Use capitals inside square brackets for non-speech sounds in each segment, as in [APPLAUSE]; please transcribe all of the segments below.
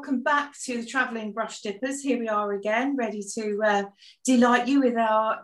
Welcome back to the Travelling Brush Dippers. Here we are again, ready to uh, delight you with our,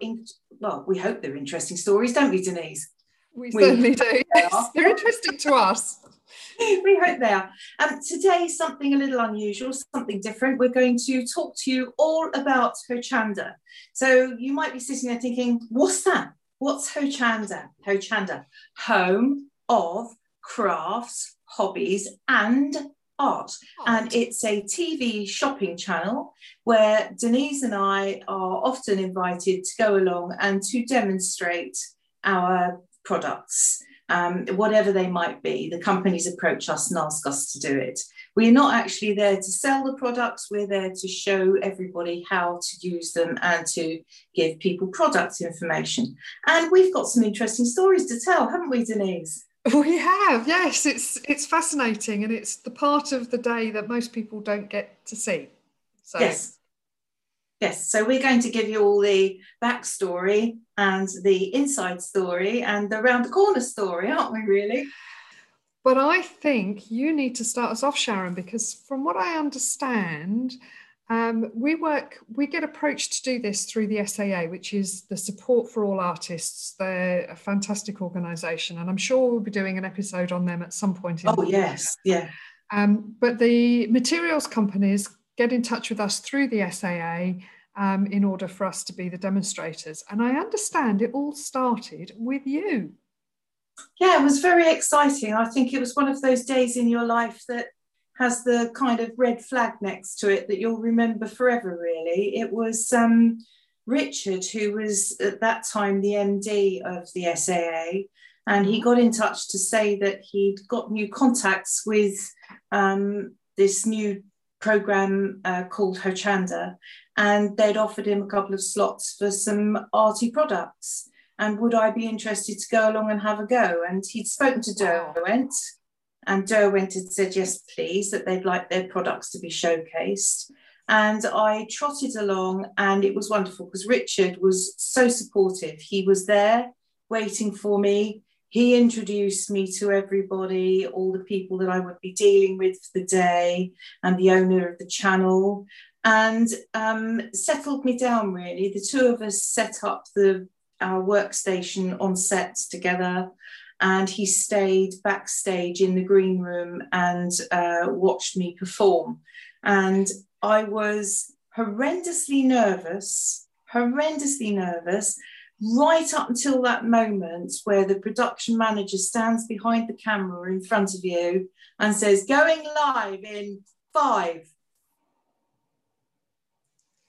well, we hope they're interesting stories, don't we, Denise? We, we certainly do. Yes, they're interesting to us. [LAUGHS] we hope they are. Um, today, something a little unusual, something different. We're going to talk to you all about Hochanda. So you might be sitting there thinking, what's that? What's Hochanda? Hochanda, home of crafts, hobbies, and art. And it's a TV shopping channel where Denise and I are often invited to go along and to demonstrate our products, um, whatever they might be. The companies approach us and ask us to do it. We're not actually there to sell the products, we're there to show everybody how to use them and to give people product information. And we've got some interesting stories to tell, haven't we, Denise? We have, yes. It's it's fascinating, and it's the part of the day that most people don't get to see. So. Yes, yes. So we're going to give you all the backstory and the inside story and the round the corner story, aren't we? Really. But I think you need to start us off, Sharon, because from what I understand, um, we work, we get approached to do this through the SAA, which is the Support for All Artists. They're a fantastic organisation, and I'm sure we'll be doing an episode on them at some point. In oh, yes, yeah. Um, but the materials companies get in touch with us through the SAA um, in order for us to be the demonstrators. And I understand it all started with you. Yeah, it was very exciting. I think it was one of those days in your life that has the kind of red flag next to it that you'll remember forever, really. It was um, Richard, who was at that time the MD of the SAA, and he got in touch to say that he'd got new contacts with um, this new program uh, called Hochanda, and they'd offered him a couple of slots for some arty products. And would I be interested to go along and have a go? And he'd spoken to Derwent, and Derwent had said, yes, please, that they'd like their products to be showcased. And I trotted along, and it was wonderful because Richard was so supportive. He was there waiting for me. He introduced me to everybody, all the people that I would be dealing with for the day, and the owner of the channel, and um, settled me down really. The two of us set up the our workstation on sets together and he stayed backstage in the green room and uh, watched me perform. And I was horrendously nervous, horrendously nervous, right up until that moment where the production manager stands behind the camera in front of you and says, Going live in five.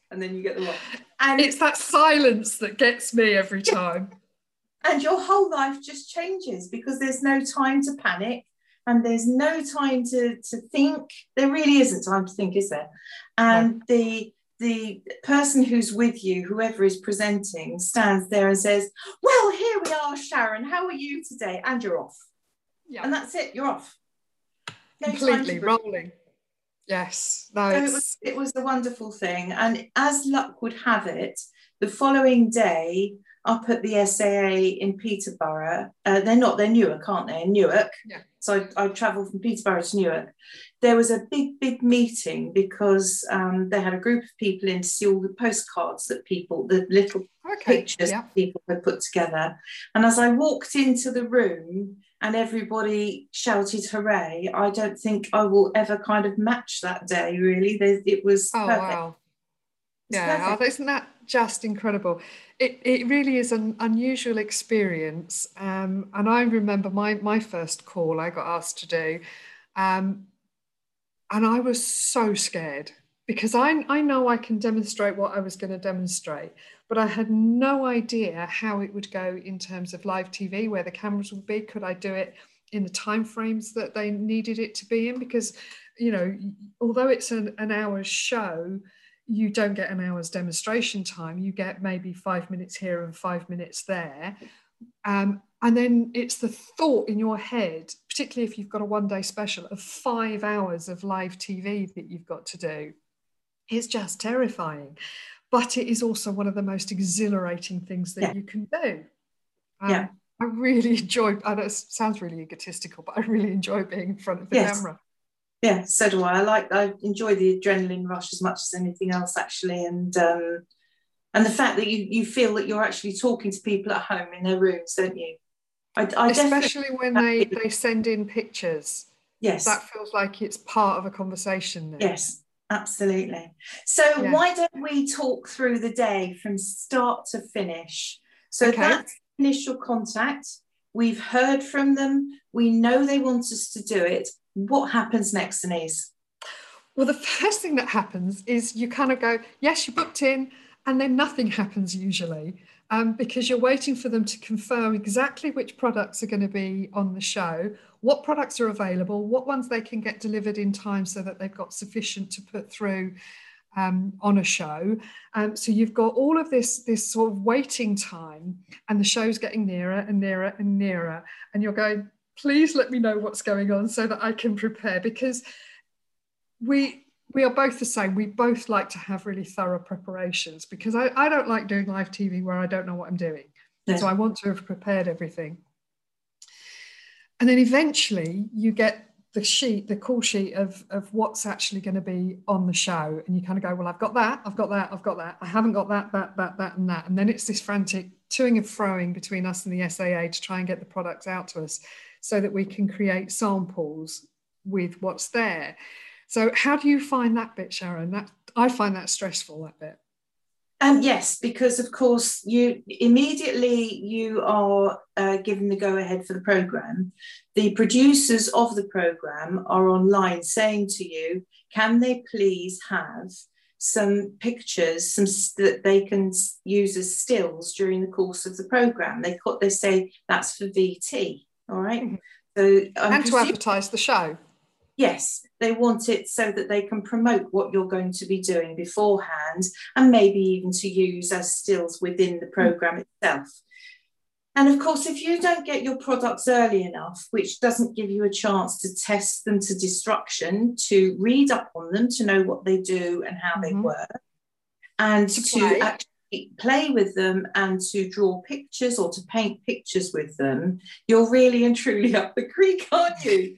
And then you get the what? And it's that silence that gets me every time and your whole life just changes because there's no time to panic and there's no time to, to think. There really isn't time to think is there? And no. the the person who's with you whoever is presenting stands there and says well here we are sharon. How are you today? And you're off. Yeah. And that's it. You're off. No completely rolling. Yes. No, so it, was, it was a wonderful thing. And as luck would have it the following day up at the SAA in Peterborough. Uh, they're not, they're Newark, aren't they? In Newark. Yeah. So I, I travelled from Peterborough to Newark. There was a big, big meeting because um, they had a group of people in to see all the postcards that people, the little okay. pictures yeah. people had put together. And as I walked into the room and everybody shouted hooray, I don't think I will ever kind of match that day, really. It was oh, perfect. Wow. Yeah, oh, isn't that just incredible? It, it really is an unusual experience. Um, and I remember my, my first call I got asked to do. Um, and I was so scared because I, I know I can demonstrate what I was going to demonstrate, but I had no idea how it would go in terms of live TV, where the cameras would be. Could I do it in the time frames that they needed it to be in? Because, you know, although it's an, an hour's show, you don't get an hour's demonstration time. You get maybe five minutes here and five minutes there. Um, and then it's the thought in your head, particularly if you've got a one day special of five hours of live TV that you've got to do. It's just terrifying. But it is also one of the most exhilarating things that yeah. you can do. Um, yeah. I really [LAUGHS] enjoy, I know it sounds really egotistical, but I really enjoy being in front of the yes. camera. Yeah, so do I. I like I enjoy the adrenaline rush as much as anything else actually, and um, and the fact that you you feel that you're actually talking to people at home in their rooms, don't you? I, I Especially when they, they send in pictures. Yes. That feels like it's part of a conversation. Then. Yes, absolutely. So yeah. why don't we talk through the day from start to finish? So okay. that's initial contact. We've heard from them. We know they want us to do it. What happens next, Denise? Well, the first thing that happens is you kind of go, yes, you booked in, and then nothing [LAUGHS] happens usually um, because you're waiting for them to confirm exactly which products are going to be on the show, what products are available, what ones they can get delivered in time so that they've got sufficient to put through um, on a show. Um, so you've got all of this, this sort of waiting time, and the show's getting nearer and nearer and nearer. And you're going, please let me know what's going on so that I can prepare because we we are both the same. We both like to have really thorough preparations because I, I don't like doing live TV where I don't know what I'm doing. So I want to have prepared everything. And then eventually you get the sheet, the call sheet of, of what's actually going to be on the show. And you kind of go, well, I've got that, I've got that, I've got that. I haven't got that, that, that, that, and that. And then it's this frantic toing and froing between us and the SAA to try and get the products out to us so that we can create samples with what's there. So how do you find that bit, Sharon? That I find that stressful, that bit. Um, yes, because of course you immediately you are uh, given the go ahead for the program. The producers of the program are online saying to you, "Can they please have some pictures, some that they can use as stills during the course of the program?" They they say that's for VT. All right? mm-hmm. So um, and to advertise the show. Yes, they want it so that they can promote what you're going to be doing beforehand and maybe even to use as stills within the program itself. And of course, if you don't get your products early enough, which doesn't give you a chance to test them to destruction, to read up on them, to know what they do and how mm-hmm. they work, and to, to actually play with them and to draw pictures or to paint pictures with them, you're really and truly up the creek, aren't you?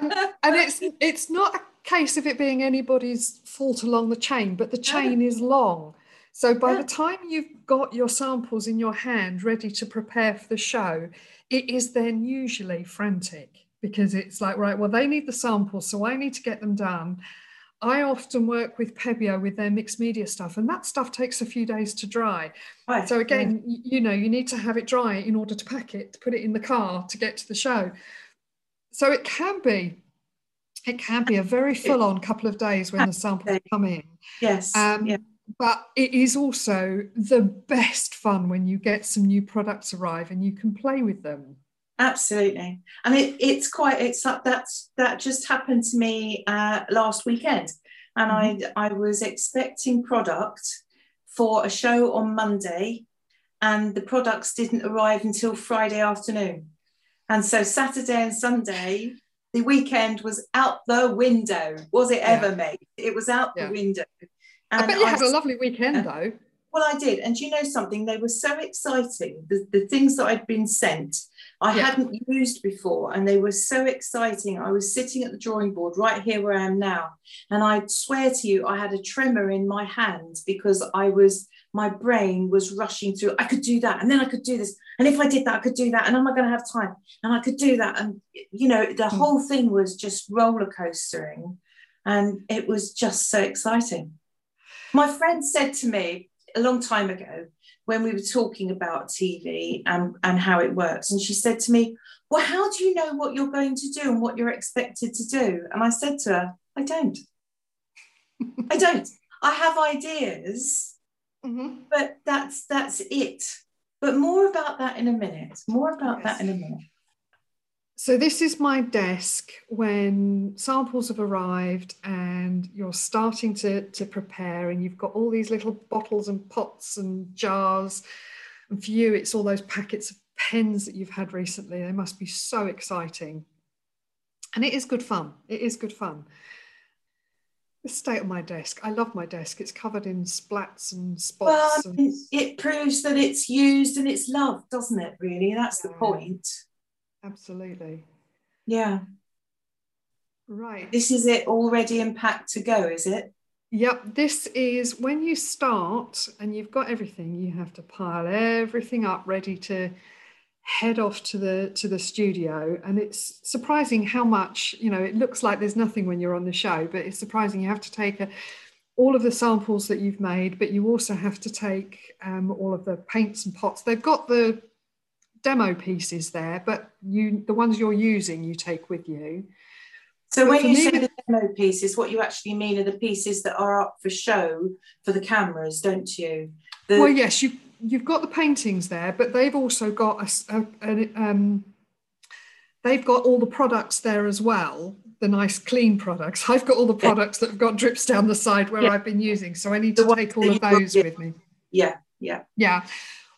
and, and, it's it's not a case of it being anybody's fault along the chain, but the chain is long. So by the time you've got your samples in your hand ready to prepare for the show, it is then usually frantic because it's like, right, well, they need the samples, so I need to get them done. I often work with Pebeo with their mixed media stuff, and that stuff takes a few days to dry. Right. So again, yeah. you know, you need to have it dry in order to pack it, to put it in the car to get to the show. So it can be, it can be a very full-on couple of days when the samples come in. Yes. Um, yeah. But it is also the best fun when you get some new products arrive and you can play with them absolutely. And it, it's quite it's that's that just happened to me uh, last weekend. And mm-hmm. i i was expecting product for a show on monday and the products didn't arrive until friday afternoon. And so saturday and sunday the weekend was out the window. Was it ever made it was out yeah. the window and i bet you I, had a lovely weekend though. Well i did. And you know something? They were so exciting. The, the things that i'd been sent I yeah. hadn't used before, and they were so exciting. I was sitting at the drawing board right here where I am now, and I swear to you, I had a tremor in my hands because I was my brain was rushing through. I could do that, and then I could do this, and if I did that, I could do that, and am I going to have time? And I could do that, and you know, the mm. whole thing was just roller coastering, and it was just so exciting. My friend said to me a long time ago, when we were talking about TV and, and how it works. And she said to me, Well, how do you know what you're going to do and what you're expected to do? And I said to her, I don't. I don't. I have ideas, mm-hmm. but that's that's it. But more about that in a minute. More about yes. that in a minute. So this is my desk when samples have arrived and you're starting to, to prepare and you've got all these little bottles and pots and jars. And for you, it's all those packets of pens that you've had recently. They must be so exciting. And it is good fun. It is good fun. The state of my desk. I love my desk. It's covered in splats and spots. Well, and... it proves that it's used and it's loved, doesn't it, really? That's yeah. the point. Absolutely. Yeah. Right. This is it already in pack to go, is it? Yep, this is when you start and you've got everything, you have to pile everything up ready to head off to the to the studio and it's surprising how much you know it looks like there's nothing when you're on the show but it's surprising you have to take a, all of the samples that you've made but you also have to take um, all of the paints and pots they've got the demo pieces there but you the ones you're using you take with you. So but when you say the demo pieces what you actually mean are the pieces that are up for show for the cameras don't you? The, well yes you you've got the paintings there, but they've also got a, a, a um, they've got all the products there as well the nice clean products. I've got all the products that have got drips down the side where yeah. i've been using so i need to take all of those with me. Yeah yeah. Yeah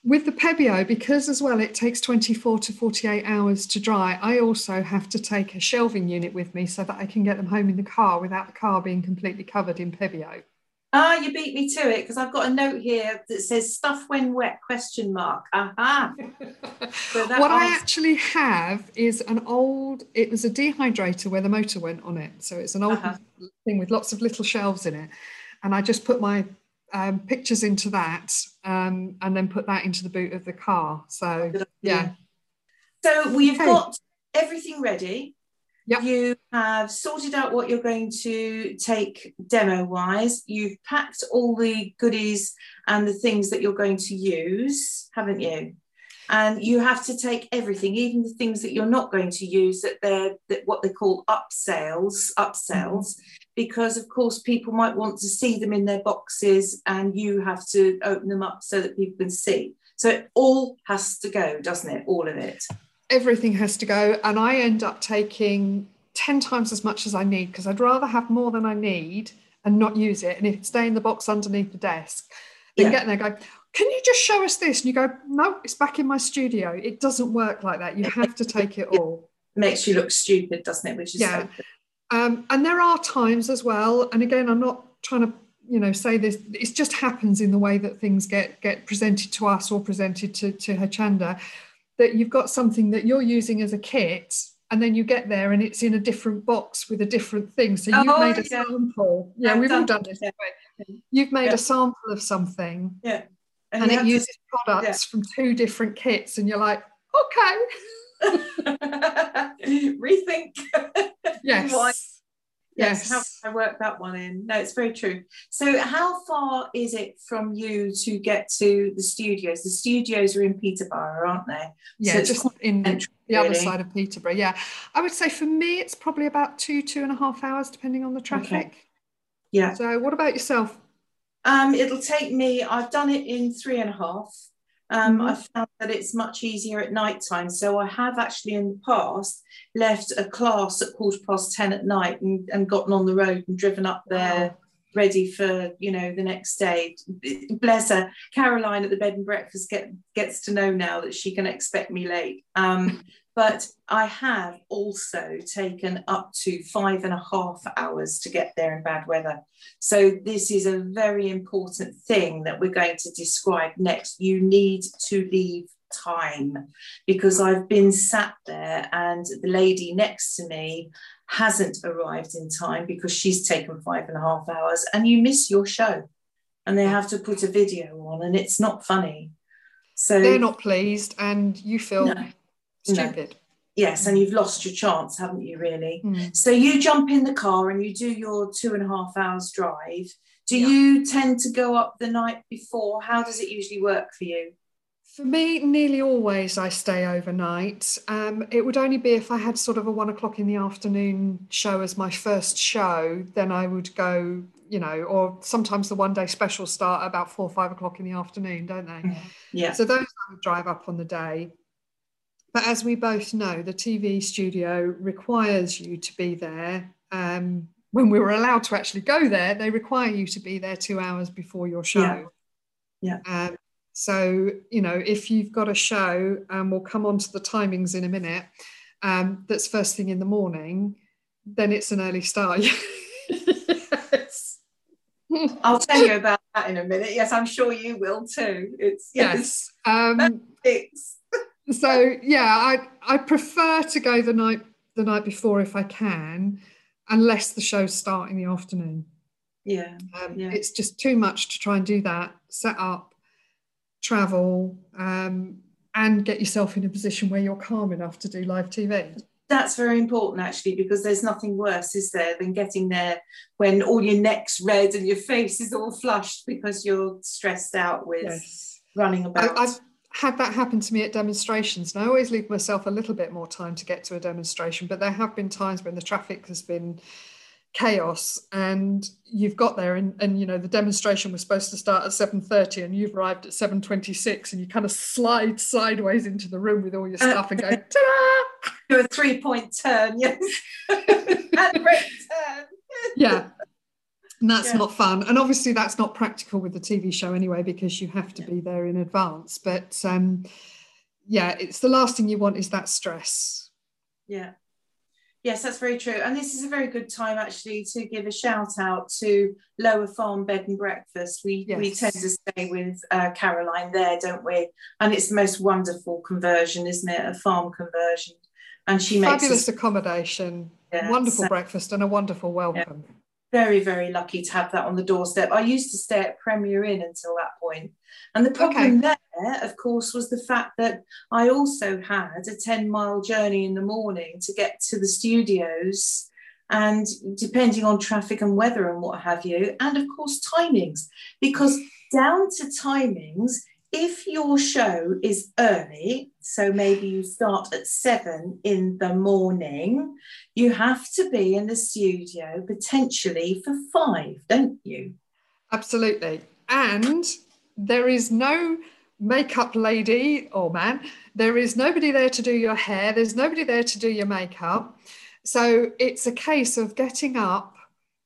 with the Pebeo, because as well it takes 24 to 48 hours to dry, I also have to take a shelving unit with me so that I can get them home in the car without the car being completely covered in Pebeo. Ah, you beat me to it because I've got a note here that says "stuff when wet?" question mark. Aha. [LAUGHS] so what I actually have is an old. It was a dehydrator where the motor went on it, so it's an old uh-huh. thing with lots of little shelves in it, and I just put my um, pictures into that, um, and then put that into the boot of the car. So yeah. So we've okay. got everything ready. Yep. You have sorted out what you're going to take demo wise. You've packed all the goodies and the things that you're going to use, haven't you? And you have to take everything, even the things that you're not going to use, that they're that what they call upsells, upsells, mm-hmm. because of course people might want to see them in their boxes and you have to open them up so that people can see. So it all has to go, doesn't it? All of it everything has to go and i end up taking 10 times as much as i need because i'd rather have more than i need and not use it and if it stay in the box underneath the desk then yeah. get there go can you just show us this and you go no it's back in my studio it doesn't work like that you have to take it all makes you look stupid doesn't it which is yeah um, and there are times as well and again i'm not trying to you know say this it just happens in the way that things get get presented to us or presented to to Hochanda, that you've got something that you're using as a kit and then you get there and it's in a different box with a different thing. So you've oh, made a yeah. sample. Yeah, I've we've all done this. Yeah. You've made yeah. a sample of something. Yeah. And, and it uses to, products from two different kits, and you're like, okay. [LAUGHS] Rethink. [LAUGHS] Yes. Yes, how can I work that one in? No, it's very true. So, how far is it from you to get to the studios? The studios are in Peterborough, aren't they? Yeah, so just in the other side of Peterborough. Yeah, I would say for me, it's probably about two, two and a half hours, depending on the traffic. Okay. Yeah. So, what about yourself? Um, it'll take me. I've done it in three and a half. Um, mm-hmm. I found that it's much easier at night time. So I have actually in the past left a class at quarter past 10 at night and, and gotten on the road and driven up there. Wow. Ready for you know the next day. Bless her, Caroline at the bed and breakfast get, gets to know now that she can expect me late. Um, but I have also taken up to five and a half hours to get there in bad weather. So, this is a very important thing that we're going to describe next. You need to leave time because I've been sat there and the lady next to me hasn't arrived in time because she's taken five and a half hours and you miss your show and they have to put a video on and it's not funny. So they're not pleased and you feel no stupid. No. Yes, and you've lost your chance, haven't you, really? Mm. So you jump in the car and you do your two and a half hours drive. Do yeah. you tend to go up the night before? How does it usually work for you? For me, nearly always I stay overnight. Um, it would only be if I had sort of a one o'clock in the afternoon show as my first show, then I would go, you know, or sometimes the one day specials start about four or five o'clock in the afternoon, don't they? Yeah. So those I would drive up on the day. But as we both know, the TV studio requires you to be there. Um, when we were allowed to actually go there, they require you to be there two hours before your show. Yeah. yeah. Um, so, you know, if you've got a show, and um, we'll come on to the timings in a minute, um, that's first thing in the morning, then it's an early start. [LAUGHS] yes. I'll tell you about that in a minute. Yes, I'm sure you will too. It's yes. yes. Um, it's so yeah, I I prefer to go the night the night before if I can. unless the shows start in the afternoon. Yeah. Um, yeah. It's just too much to try and do that, set up, travel, um, and get yourself in a position where you're calm enough to do live TV. That's very important actually, because there's nothing worse, is there, than getting there when all your neck's red and your face is all flushed because you're stressed out with yes. running about. I, I've had that happen to me at demonstrations, and I always leave myself a little bit more time to get to a demonstration. But there have been times when the traffic has been chaos and you've got there and, and you know the demonstration was supposed to start at 7.30 and you've arrived at 7.26 and you kind of slide sideways into the room with all your uh, stuff and go [LAUGHS] ta-da! do a three-point turn yes [LAUGHS] and great turn yeah and that's yeah. not fun and obviously that's not practical with the tv show anyway because you have to be there in advance but um yeah it's the last thing you want is that stress yeah Yes, that's very true. And this is a very good time actually to give a shout out to Lower Farm Bed and Breakfast. We yes. we tend to stay with uh, Caroline there, don't we? And it's the most wonderful conversion, isn't it? A farm conversion. And she makes fabulous accommodation, yeah, wonderful so, breakfast, and a wonderful welcome. Yeah very very lucky to have that on the doorstep. I used to stay at premier inn until that point. And the problem okay. there of course was the fact that i also had a 10 mile journey in the morning to get to the studios. And depending on traffic and weather and what have you and of course timings. Because down to timings if your show is early, so maybe you start at seven in the morning, you have to be in the studio potentially for five, don't you? Absolutely. And there is no makeup lady or man, there is nobody there to do your hair, there's nobody there to do your makeup. So it's a case of getting up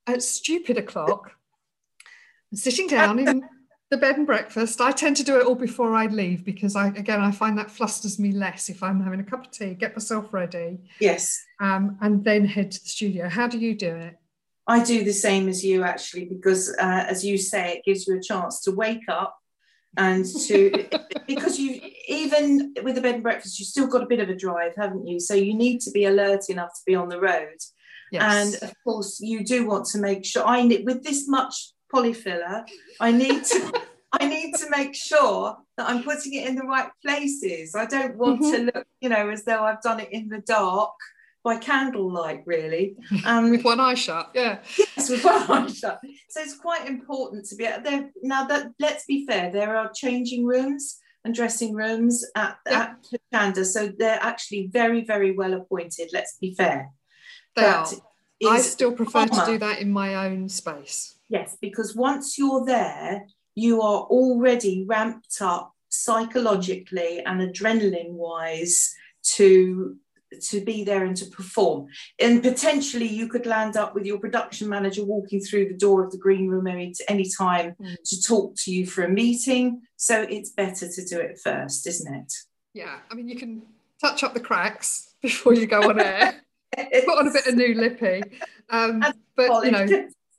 at stupid o'clock, sitting down in the bed and breakfast. I tend to do it all before I leave because I again I find that flusters me less if I'm having a cup of tea, get myself ready. Yes. Um, and then head to the studio. How do you do it? I do the same as you actually because uh, as you say, it gives you a chance to wake up and to [LAUGHS] because you even with the bed and breakfast, you've still got a bit of a drive, haven't you? So you need to be alert enough to be on the road. Yes. And of course, you do want to make sure I with this much polyfiller. I need to [LAUGHS] I need to make sure that I'm putting it in the right places. I don't want mm-hmm. to look, you know, as though I've done it in the dark by candlelight, really. Um, with one eye shut, yeah. Yes, with one eye shut. So it's quite important to be out there. Now that let's be fair, there are changing rooms and dressing rooms at, yeah. at so they're actually very, very well appointed. Let's be fair. They but are. I still prefer to do that in my own space. Yes, because once you're there, you are already ramped up psychologically and adrenaline wise to to be there and to perform. And potentially you could land up with your production manager walking through the door of the green room any, any time mm. to talk to you for a meeting. So it's better to do it first isn't it? Yeah i mean you can touch up the cracks [LAUGHS] before you go on air. [LAUGHS] Put on a bit of new lippy. Um, but you know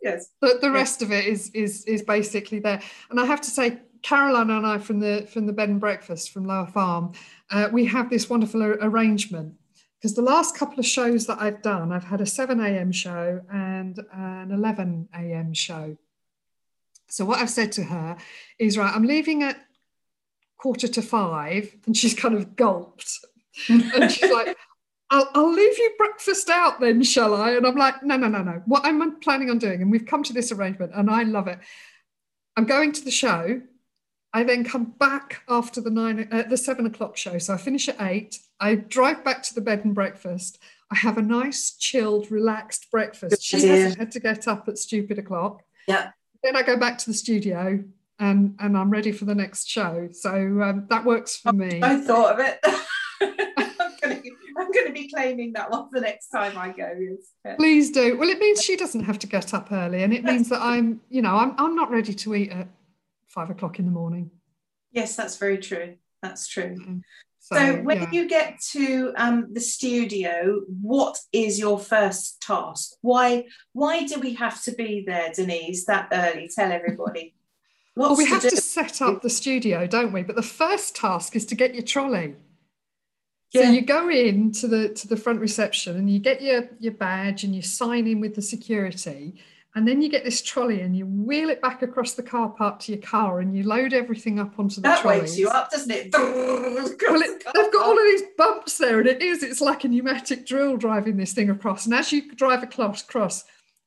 yes. But the rest of it is is is basically there. And I have to say, Caroline and I from the from the bed and breakfast from Lower Farm, uh, we have this wonderful arrangement because the last couple of shows that I've done, I've had a 7 a.m. show and an 11 a.m. show. So what I've said to her is, right, I'm leaving at quarter to five, and she's kind of gulped, [LAUGHS] and she's like, I'll, I'll leave you breakfast out then, shall I? And I'm like, no, no, no, no. What I'm planning on doing, and we've come to this arrangement, and I love it. I'm going to the show. I then come back after the nine, uh, the seven o'clock show. So I finish at eight. I drive back to the bed and breakfast. I have a nice, chilled, relaxed breakfast. She hasn't had to get up at stupid o'clock. Yeah. Then I go back to the studio and and I'm ready for the next show. So um, that works for me. I thought of it. [LAUGHS] Going to be claiming that one the next time I go. Please do. Well, it means she doesn't have to get up early, and it means that I'm, you know, I'm, I'm not ready to eat at five o'clock in the morning. Yes, that's very true. That's true. Mm-hmm. So, so, when yeah. you get to um, the studio, what is your first task? Why why do we have to be there, Denise, that early? Tell everybody. [LAUGHS] well, we have to set up the studio, don't we? But the first task is to get your trolley. Yeah. So you go in to the to the front reception and you get your your badge and you sign in with the security and then you get this trolley and you wheel it back across the car park to your car and you load everything up onto the that trolley. That wakes you up, doesn't it? [LAUGHS] well, it, they've got all of these bumps there, and it is, it's like a pneumatic drill driving this thing across. And as you drive across, across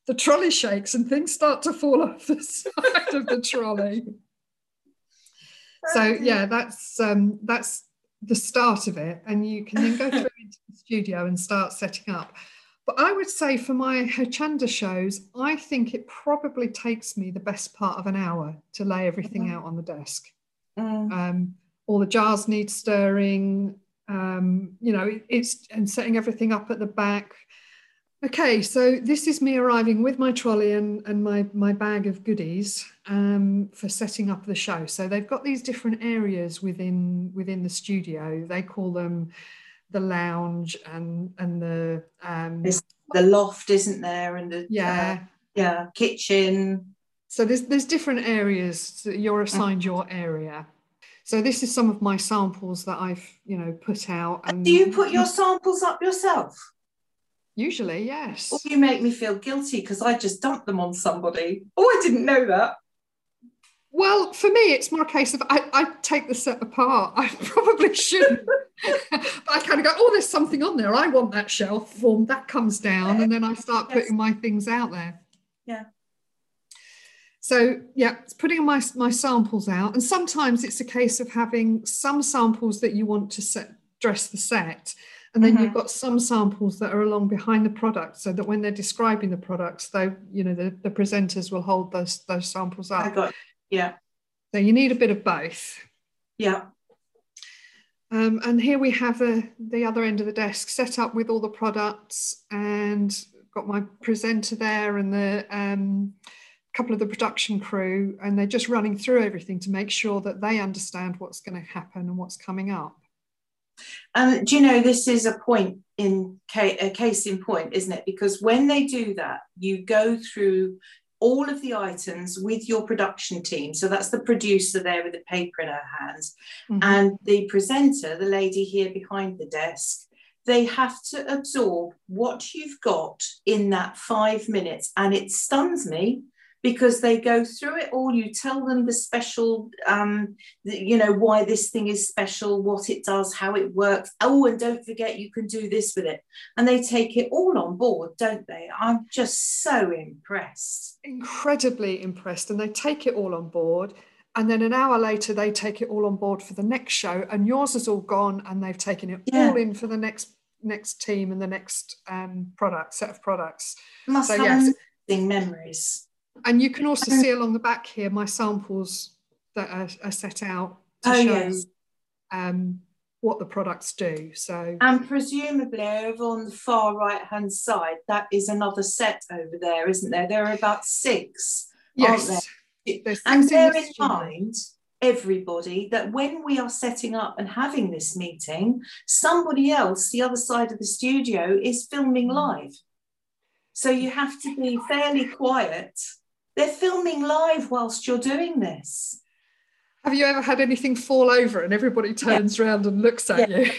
the trolley shakes and things start to fall [LAUGHS] off the side of the trolley. [LAUGHS] So yeah, that's um, that's the start of it, and you can then go [LAUGHS] through into the studio and start setting up. But I would say for my Hochanda shows, I think it probably takes me the best part of an hour to lay everything out on the desk. Mm. Um, all the jars need stirring, um, you know, it, it's and setting everything up at the back. Okay, so this is me arriving with my trolley and, and my, my bag of goodies um, for setting up the show. So they've got these different areas within within the studio. They call them the lounge and and the um the loft isn't there and the yeah uh, yeah kitchen so there's there's different areas that you're assigned your area so this is some of my samples that i've you know put out and do you put your samples up yourself usually yes or you make me feel guilty because i just dumped them on somebody oh i didn't know that well, for me, it's more a case of I, I take the set apart. I [LAUGHS] probably shouldn't. but I kind of go, oh, there's something on there. I want that shelf form. That comes down. And then I start yes. putting my things out there. Yeah. So yeah, it's putting my, my samples out. And sometimes it's a case of having some samples that you want to set dress the set. And then mm-hmm. you've got some samples that are along behind the product so that when they're describing the products, they, you know, the, the presenters will hold those those samples up. I got yeah. So you need a bit of both. Yeah. Um, and here we have the, the other end of the desk set up with all the products and got my presenter there and the um, couple of the production crew and they're just running through everything to make sure that they understand what's going to happen and what's coming up. And do you know this is a point in a case in point, isn't it? Because when they do that, you go through all of the items with your production team. So that's the producer there with the paper in her hands, mm-hmm. and the presenter, the lady here behind the desk. They have to absorb what you've got in that five minutes. And it stuns me because they go through it all. You tell them the special, um, the, you know, why this thing is special, what it does, how it works. Oh, and don't forget you can do this with it. And they take it all on board, don't they? I'm just so impressed. Incredibly impressed. And they take it all on board. And then an hour later, they take it all on board for the next show, and yours is all gone, and they've taken it yeah. all in for the next next team and the next um, product set of products. Must so, have yes. memories and you can also see along the back here my samples that are, are set out to oh, show yes. um, what the products do. So and presumably over on the far right hand side, that is another set over there, isn't there? There are about six. Yes. And bear in mind, everybody, that when we are setting up and having this meeting, somebody else, the other side of the studio, is filming mm. live. So you have to be fairly quiet they're filming live whilst you're doing this. Have you ever had anything fall over and everybody turns yeah. around and looks at yeah. you?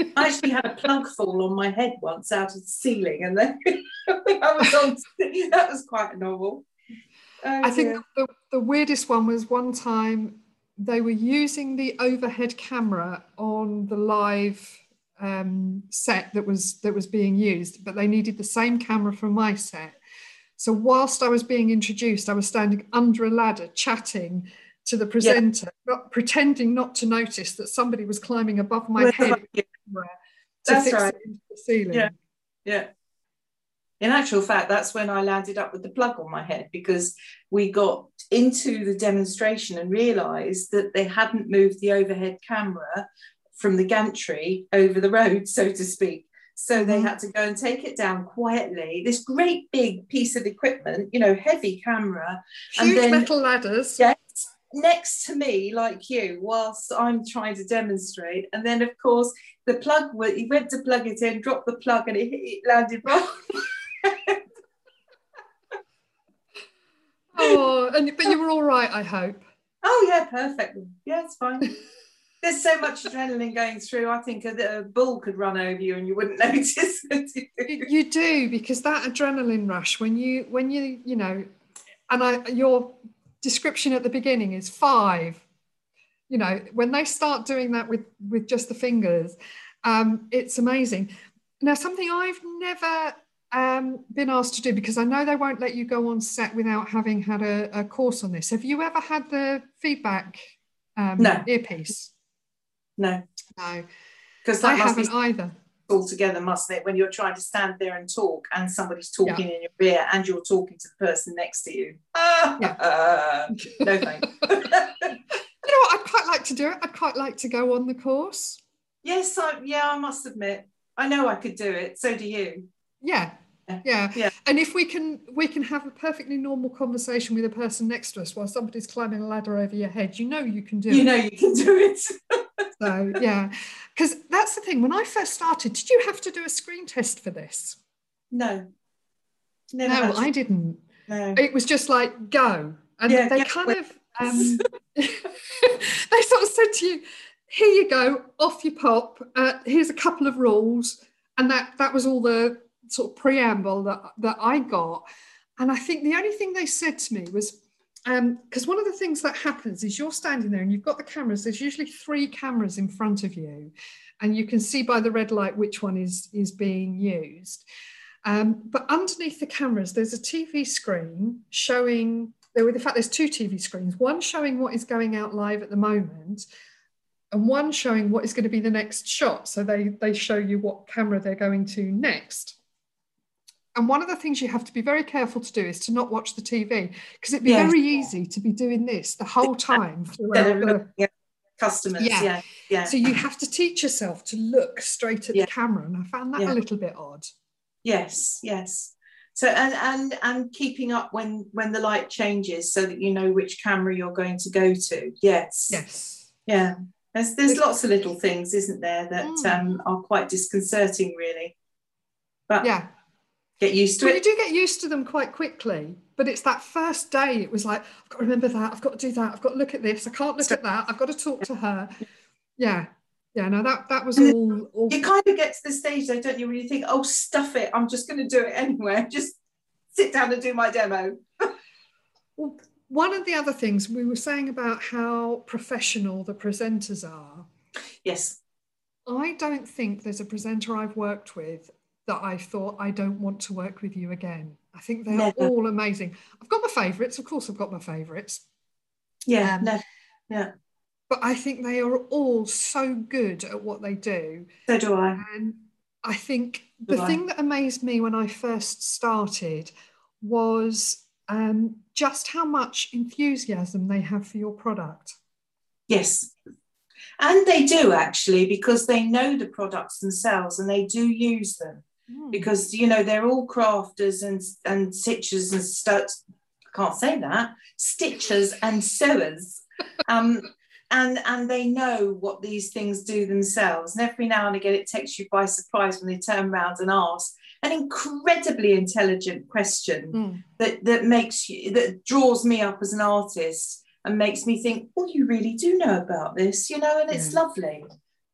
[LAUGHS] I actually had a plug fall on my head once out of the ceiling, and then I was on. That was quite novel. Oh, I think the, the weirdest one was one time they were using the overhead camera on the live um, set that was that was being used, but they needed the same camera for my set. So whilst I was being introduced, I was standing under a ladder chatting to the presenter, yeah. not, pretending not to notice that somebody was climbing above my head to that's fix right. it into the ceiling. Yeah. Yeah. In actual fact, that's when I landed up with the plug on my head because we got into the demonstration and realised that they hadn't moved the overhead camera from the gantry over the road, [LAUGHS] so to speak. So they had to go and take it down quietly. This great big piece of equipment, you know, heavy camera. Huge and then, metal ladders. Yes, next to me, like you, whilst I'm trying to demonstrate. And then, of course, the plug, he went to plug it in, dropped the plug, and it, it landed right. oh, and, but you were all right, I hope. Oh, yeah, perfect. Yeah, it's fine. [LAUGHS] there's so much adrenaline going through. I think a, a bull could run over you and you wouldn't [LAUGHS] notice. you, do because that adrenaline rush when you when you you know, and I your description at the beginning is five. You know, when they start doing that with with just the fingers, um, it's amazing. Now, something I've never um, been asked to do because I know they won't let you go on set without having had a, a course on this. Have you ever had the feedback um, no. earpiece? No. No. Because I haven't either. Altogether, mustn't it? When you're trying to stand there and talk, and somebody's talking yeah. in your ear, and you're talking to the person next to you. yeah. [LAUGHS] no thanks. [LAUGHS] you know what? I'd quite like to do it. I'd quite like to go on the course. Yes, I, yeah, I must admit, I know I could do it. So do you. Yeah, yeah. yeah. And if we can we can have a perfectly normal conversation with a person next to us while somebody's climbing a ladder over your head, you know you can do you it. You know you can do it. [LAUGHS] so yeah. Because that's the thing. When I first started, did you have to do a screen test for this? No. Never no, I didn't. No. It was just like go. And yeah, they kind of um, [LAUGHS] they sort of said to you, here you go, off you pop. Uh, here's a couple of rules. And that that was all the sort of preamble that, that I got. And I think the only thing they said to me was, because um, one of the things that happens is you're standing there and you've got the cameras, there's usually three cameras in front of you, and you can see by the red light which one is, is being used. Um, but underneath the cameras, there's a TV screen showing, there, in fact, there's two TV screens, one showing what is going out live at the moment, and one showing what is going to be the next shot. So they, they show you what camera they're going to next. And one of the things you have to be very careful to do is to not watch the TV because it'd be yes. very easy to be doing this the whole time throughout the customers. Yeah. yeah. yeah, So you have to teach yourself to look straight at yeah. the camera, and I found that yeah. a little bit odd. Yes, yes. So and and and keeping up when when the light changes, so that you know which camera you're going to go to. Yes. Yes. Yeah. There's there's lots of little things, isn't there, that mm. um, are quite disconcerting, really. But yeah, get used to well, it. You do get used to them quite quickly, but it's that first day. It was like I've got to remember that. I've got to do that. I've got to look at this. I can't look at that. I've got to talk to her. [LAUGHS] Yeah, yeah. No, that that was all, all. You kind of get to the stage though, don't you, where you think, "Oh, stuff it. I'm just going to do it anyway. [LAUGHS] Just sit down and do my demo." [LAUGHS] well, one of the other things we were saying about how professional the presenters are. Yes. I don't think there's a presenter I've worked with that I thought I don't want to work with you again. I think they're Never. all amazing. I've got my favourites, of course, I've got my favourites. Yeah, um, no, yeah. But I think they are all so good at what they do. So do I. And I think do the I. thing that amazed me when I first started was um, just how much enthusiasm they have for your product. Yes. And they do actually, because they know the products themselves and they do use them. Mm. Because you know they're all crafters and and stitchers and. I can't say that stitchers and sewers, [LAUGHS] um, and and they know what these things do themselves. And every now and again, it takes you by surprise when they turn around and ask, an incredibly intelligent question mm. that that makes you that draws me up as an artist and makes me think, oh, you really do know about this, you know, and it's yeah. lovely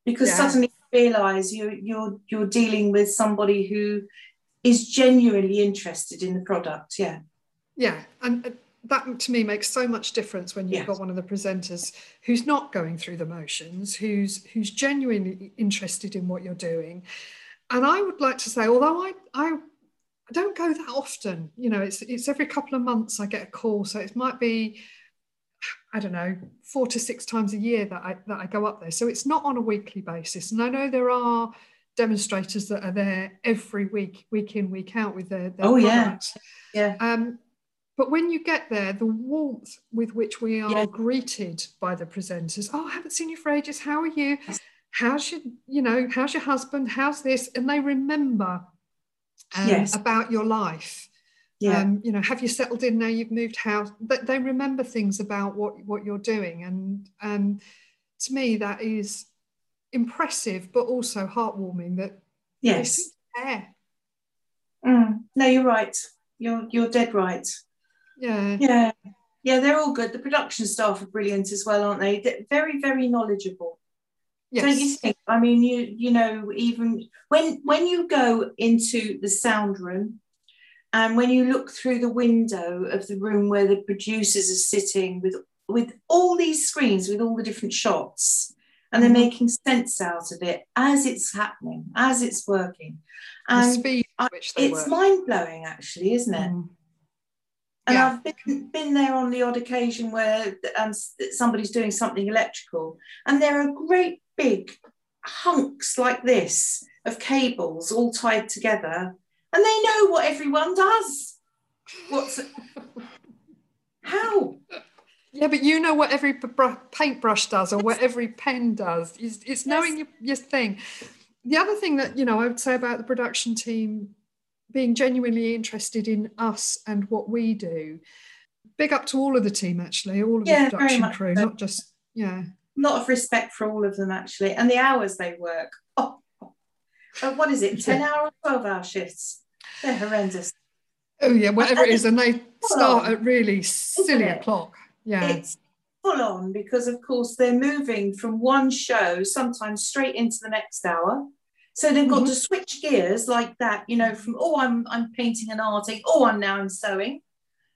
because yeah. suddenly you realize you you're you're dealing with somebody who is genuinely interested in the product. Yeah. Yeah, and uh, that to me makes so much difference when you've yes. got one of the presenters who's not going through the motions, who's who's genuinely interested in what you're doing and I would like to say, although I, I, I don't go that often, you know, it's it's every couple of months I get a call, so it might be, I don't know, four to six times a year that I that I go up there. So it's not on a weekly basis, and I know there are demonstrators that are there every week, week in, week out with their, their oh products. yeah, yeah. Um, but when you get there, the warmth with which we are yeah. greeted by the presenters, oh, I haven't seen you for ages. How are you? how's your you know how's your husband how's this and they remember um, yes. about your life yeah. Um, you know have you settled in now you've moved house? But they remember things about what what you're doing and and to me that is impressive but also heartwarming that yes. mm. no you're right. You're you're dead right. Yeah. Yeah. Yeah they're all good. The production staff are brilliant as well aren't they? They're very very knowledgeable. Yes. Don't you think? I mean, you you know, even when when you go into the sound room, and when you look through the window of the room where the producers are sitting with with all these screens with all the different shots, and they're mm-hmm. making sense out of it as it's happening, as it's working, and the speed I, it's mind blowing, actually, isn't it? Mm. And yeah. I've been, been there on the odd occasion where um, somebody's doing something electrical, and there are great big hunks like this of cables all tied together, and they know what everyone does. What's how? Yeah, but you know what every paintbrush does or what every pen does. It's, it's knowing yes. your, your thing. The other thing that, you know, I would say about the production team being genuinely interested in us and what we do. Big up to all of the team, actually, all of yeah, the production crew, so. not just, yeah a lot of respect for all of them actually, and the hours they work. Oh, oh. Uh, what is it? [LAUGHS] Ten hour, twelve hour shifts. They're horrendous. Oh yeah, whatever it is, and they start on, at really silly o'clock. Yeah, it's full on because of course they're moving from one show sometimes straight into the next hour. So they've got mm-hmm. to switch gears like that, you know, from oh I'm I'm painting and arting, oh I'm now I'm sewing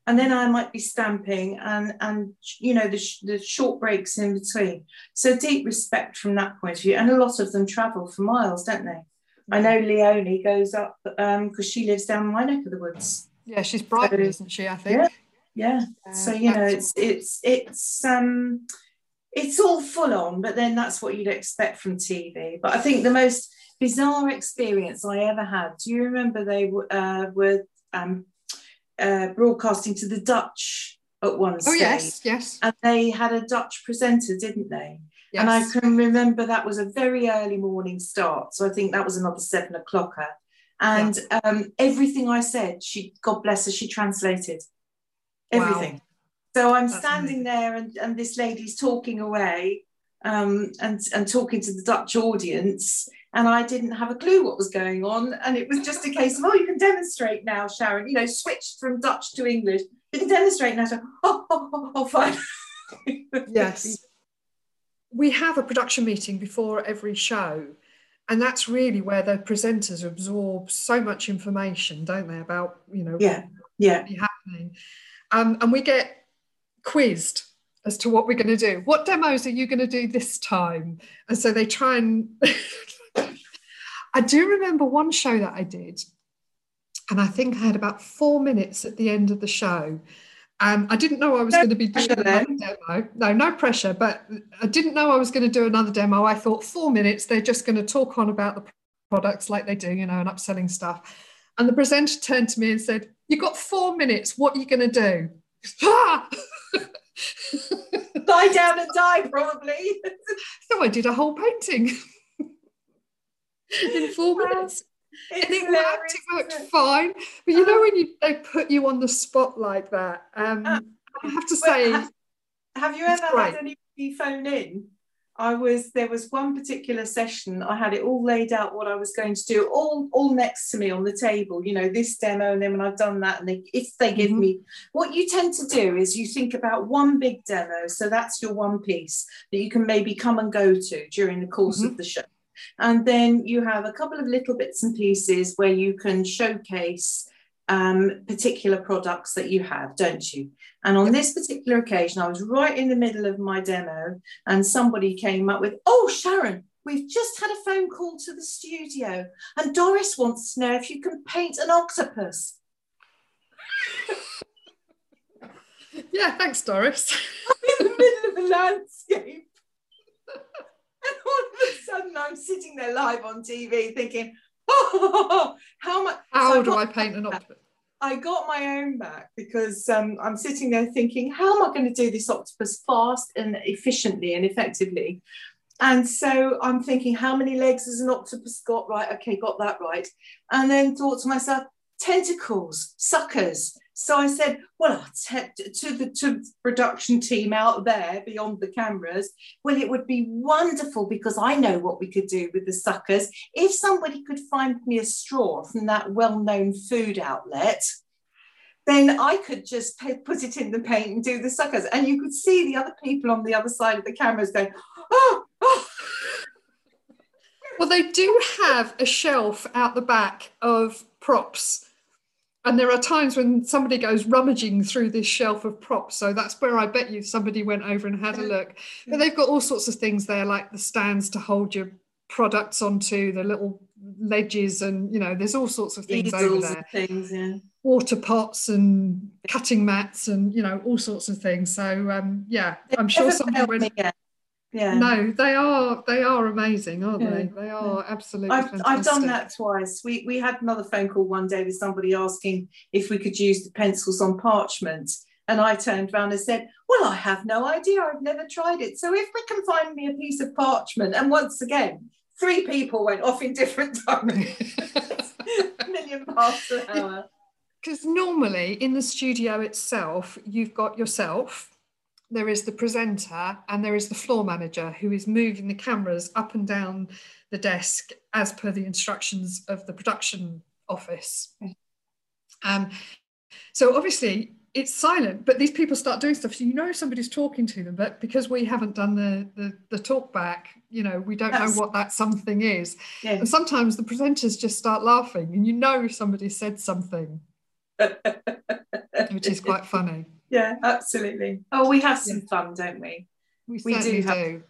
and then I might be stamping and and you know the, sh- the short breaks in between. So deep respect from that point of view, and a lot of them travel for miles, don't they? I know Leonie goes up because um, she lives down my neck of the woods. Yeah, she's Brighton, so, isn't she? I think. Yeah, yeah. Uh, so you know, it's it's it's um, it's all full on, but then that's what you'd expect from TV. But I think the most bizarre experience I ever had. Do you remember they uh, were um, uh, broadcasting to the Dutch at one stage. Oh yes, yes. And they had a Dutch presenter, didn't they? Yes. And I can remember that was a very early morning start. So I think that was another seven o'clocker. And yeah. um, everything I said, she, God bless her, she translated everything. Wow. So I'm That's standing amazing. there and, and this lady's talking away um, and, and talking to the Dutch audience and I didn't have a clue what was going on. And it was just a case of, oh, you can demonstrate now, Sharon. You know, switched from Dutch to English. You can demonstrate now. So, [LAUGHS] oh, oh, oh, oh fine. [LAUGHS] yes. We have a production meeting before every show. And that's really where the presenters absorb so much information, don't they, about, you know, yeah, yeah. happening. Um, and we get quizzed as to what we're going to do. What demos are you going to do this time? And so they try and [LAUGHS] I do remember one show that I did, and I think I had about four minutes at the end of the show. Um, I didn't know I was no going to be doing another demo. No, no pressure, but I didn't know I was going to do another demo. I thought four minutes, they're just going to talk on about the products like they do, you know, and upselling stuff. And the presenter turned to me and said, You've got four minutes. What are you going to do? [LAUGHS] Lie down and die, probably. [LAUGHS] so I did a whole painting. [LAUGHS] in four minutes. And it worked, it worked fine. But you know when you they put you on the spot like that, um, uh, I have to say, have, have you ever great. had anybody phone in? I was there was one particular session I had it all laid out what I was going to do all all next to me on the table you know this demo and then when I've done that and they, if they give mm-hmm. me what you tend to do is you think about one big demo so that's your one piece that you can maybe come and go to during the course mm-hmm. of the show and then you have a couple of little bits and pieces where you can showcase um, particular products that you have, don't you? And on this particular occasion, I was right in the middle of my demo, and somebody came up with, Oh, Sharon, we've just had a phone call to the studio, and Doris wants to know if you can paint an octopus. [LAUGHS] yeah, thanks, Doris. [LAUGHS] I'm in the middle of the landscape. [LAUGHS] And [LAUGHS] all of a sudden, I'm sitting there live on TV thinking, oh, [LAUGHS] how much? How so do I, paint an octopus? I got my own back because um, I'm sitting there thinking, how am I going to do this octopus fast and efficiently and effectively? And so I'm thinking, how many legs has an octopus got? Right, okay, got that right. And then thought to myself, tentacles, suckers, so I said, well, to the to production team out there beyond the cameras, well, it would be wonderful because I know what we could do with the suckers. If somebody could find me a straw from that well-known food outlet, then I could just put it in the paint and do the suckers. And you could see the other people on the other side of the cameras going, oh, oh. well, they do have a shelf out the back of props. And there are times when somebody goes rummaging through this shelf of props. So that's where I bet you somebody went over and had a look. But they've got all sorts of things there, like the stands to hold your products onto, the little ledges, and you know, there's all sorts of things over there. Things, yeah. Water pots and cutting mats, and you know, all sorts of things. So um, yeah, I'm sure somebody went. Yeah. No, they are they are amazing, aren't yeah. they? They are absolutely. I've, I've done that twice. We we had another phone call one day with somebody asking if we could use the pencils on parchment, and I turned around and said, "Well, I have no idea. I've never tried it. So if we can find me a piece of parchment, and once again, three people went off in different [LAUGHS] directions, million miles per hour. Because normally in the studio itself, you've got yourself there is the presenter and there is the floor manager who is moving the cameras up and down the desk as per the instructions of the production office. Um, so obviously it's silent, but these people start doing stuff. So you know somebody's talking to them, but because we haven't done the the, the talk back, you know, we don't That's, know what that something is. Yeah. And sometimes the presenters just start laughing, and you know somebody said something, [LAUGHS] which is quite funny yeah, absolutely. Oh, we have some yeah. fun, don't we? We, we do, have, do.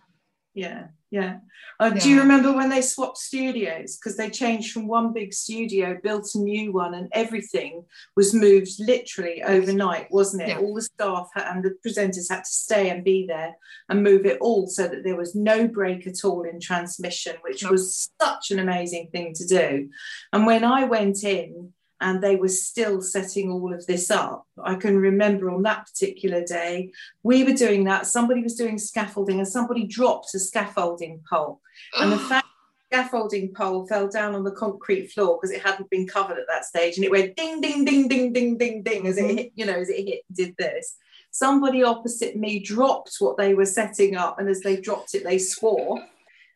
Yeah, yeah. Uh, yeah. Do you remember when they swapped studios? Because they changed from one big studio, built a new one, and everything was moved literally overnight, wasn't it? Yeah. All the staff and the presenters had to stay and be there and move it all so that there was no break at all in transmission, which nope. was such an amazing thing to do. And when I went in, and they were still setting all of this up. I can remember on that particular day, we were doing that. Somebody was doing scaffolding, and somebody dropped a scaffolding pole. And the [GASPS] fact scaffolding pole fell down on the concrete floor because it hadn't been covered at that stage, and it went ding, ding, ding, ding, ding, ding, ding as it mm-hmm. hit, you know, as it hit, did this. Somebody opposite me dropped what they were setting up, and as they dropped it, they swore.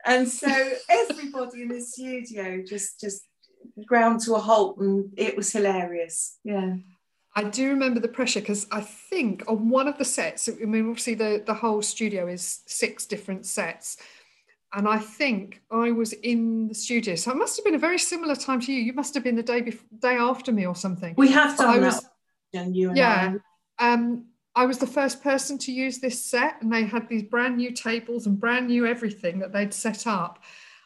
And so [LAUGHS] everybody in the studio just just ground to a halt and it was hilarious yeah I do remember the pressure because I think on one of the sets, I mean, obviously the, the whole studio is six different sets. And I think I was in the studio. So it must have been a very similar time to you. You must have been the day before, day after me or something. We have done I was, that. You yeah. I. Um, I was the first person to use this set, and they had these brand new tables and brand new everything that they'd set up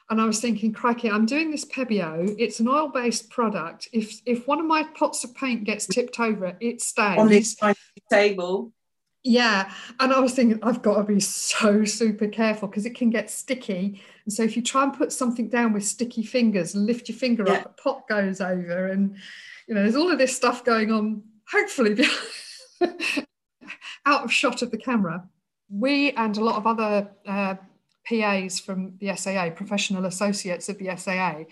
and I was thinking, crikey, I'm doing this Pebeo. It's an oil-based product. If if one of my pots of paint gets tipped over, it stays on this table. Yeah, and I was thinking, I've got to be so super careful because it can get sticky. And so if you try and put something down with sticky fingers and lift your finger yeah. up, the pot goes over, and you know, there's all of this stuff going on. Hopefully, [LAUGHS] out of shot of the camera. We and a lot of other uh, PAs from the SAA, professional associates of the SAA,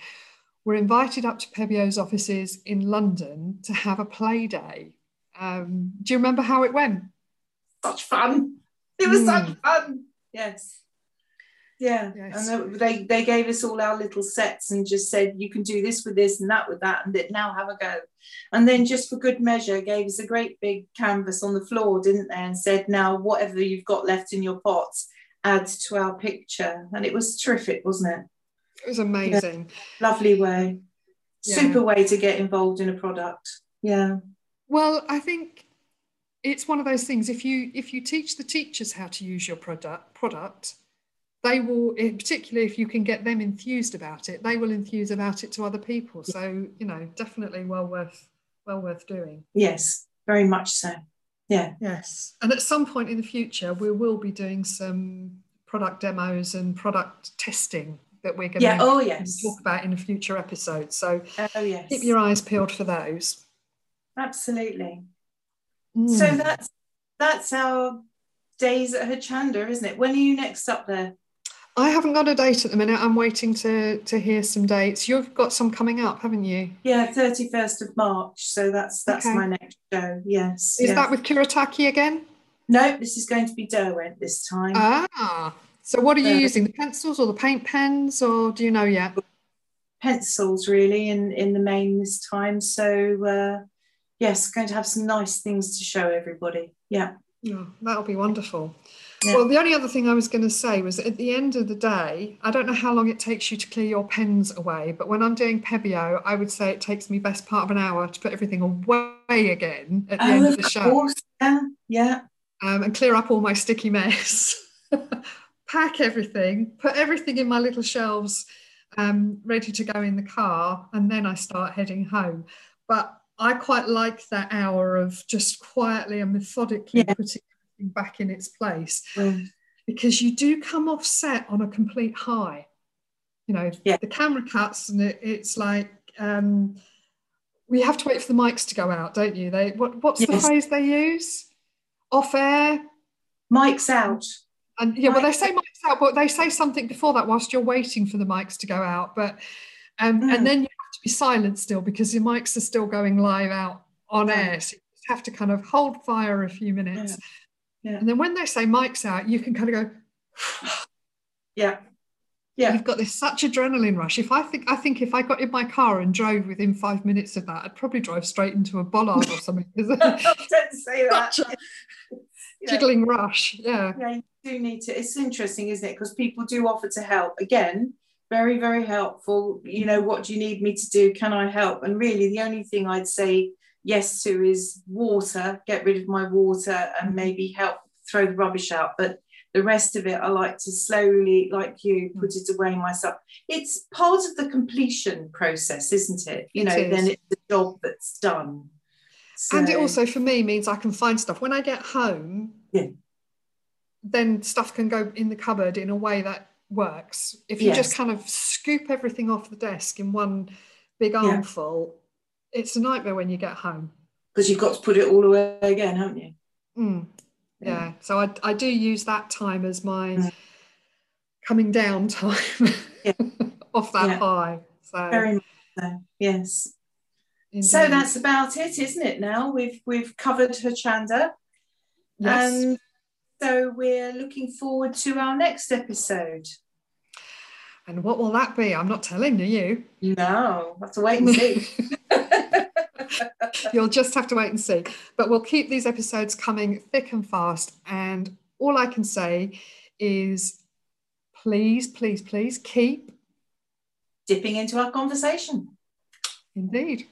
were invited up to Pebeo's offices in London to have a play day. Um, do you remember how it went? Such fun. It was mm. such fun. Yes. Yeah. Yes. And they, they gave us all our little sets and just said, you can do this with this and that with that, and now have a go. And then, just for good measure, gave us a great big canvas on the floor, didn't they? And said, now, whatever you've got left in your pots, add to our picture. And it was terrific, wasn't it? It was amazing. Yeah. Lovely way. Yeah. Super way to get involved in a product. Yeah. Well, I think it's one of those things if you if you teach the teachers how to use your product product they will eh, particularly if you can get them enthused about it they will enthuse about it to other people so you know definitely well worth well worth doing yes very much so yeah. Yes. And at some point in the future, we will be doing some product demos and product testing that we're going yeah. to oh, yes. talk about in a future episode. So oh, yes. keep your eyes peeled for those. Absolutely. Mm. So that's that's our days at Hochanda, isn't it? When are you next up there? I haven't got a date at the minute. I'm waiting to to hear some dates. You've got some coming up, haven't you? Yeah, 31st of March. So that's that's okay. my next show. Yes. Is that with Kuretake again? No, this is going to be Derwent this time. Ah. So what are you using? The pencils or the paint pens or do you know yet? Pencils really in in the main this time. So uh yes, going to have some nice things to show everybody. Yeah. Oh, that'll be wonderful. Yeah. Well, the only other thing I was going to say was at the end of the day, I don't know how long it takes you to clear your pens away, but when I'm doing Pebeo, I would say it takes me best part of an hour to put everything away again at the oh, end of the show. Course. Yeah, yeah. Um, and clear up all my sticky mess. [LAUGHS] Pack everything, put everything in my little shelves, um, ready to go in the car, and then I start heading home. But I quite like that hour of just quietly and methodically yeah. putting back in its place mm. because you do come off set on a complete high. You know, yeah. the camera cuts and it, it's like um, we have to wait for the mics to go out, don't you? They what what's yes. the phrase they use? Off air. Mics out. And yeah, mics well, they say mics out, but they say something before that whilst you're waiting for the mics to go out. But um, mm. and then you have to be silent still because your mics are still going live out on air. So you just have to kind of hold fire a few minutes. Yeah yeah. And then when they say mic's out, you can kind of go, [SIGHS] yeah. Yeah. You've got this such adrenaline rush. If I think I think if I got in my car and drove within five minutes of that, I'd probably drive straight into a bollard or something. [LAUGHS] don't say that. [LAUGHS] jiggling rush. Yeah. Yeah, you do need to. It's interesting, isn't it? Because people do offer to help. Again, very, very helpful. You know, what do you need me to do? Can I help? And really the only thing I'd say yes to is water, get rid of my water and maybe help throw the rubbish out. But the rest of it, I like to slowly, like you, mm. put it away myself. It's part of the completion process, isn't it? You it know, is. then it's the job that's done. So, and it also, for me, means I can find stuff. When I get home, yeah. then stuff can go in the cupboard in a way that works. If you yes. just kind of scoop everything off the desk in one big armful, it's a nightmare when you get home because you've got to put it all away again, haven't you? Mm. Yeah. yeah. So I, I do use that time as my mm. coming down time yeah. [LAUGHS] off that yeah. high. So very much so. Yes. Indeed. So that's about it, isn't it? Now we've we've covered Hochanda. Yes. And so we're looking forward to our next episode. And what will that be? I'm not telling you. No, have to wait and see. [LAUGHS] [LAUGHS] You'll just have to wait and see. But we'll keep these episodes coming thick and fast. And all I can say is please, please, please keep dipping into our conversation. Indeed.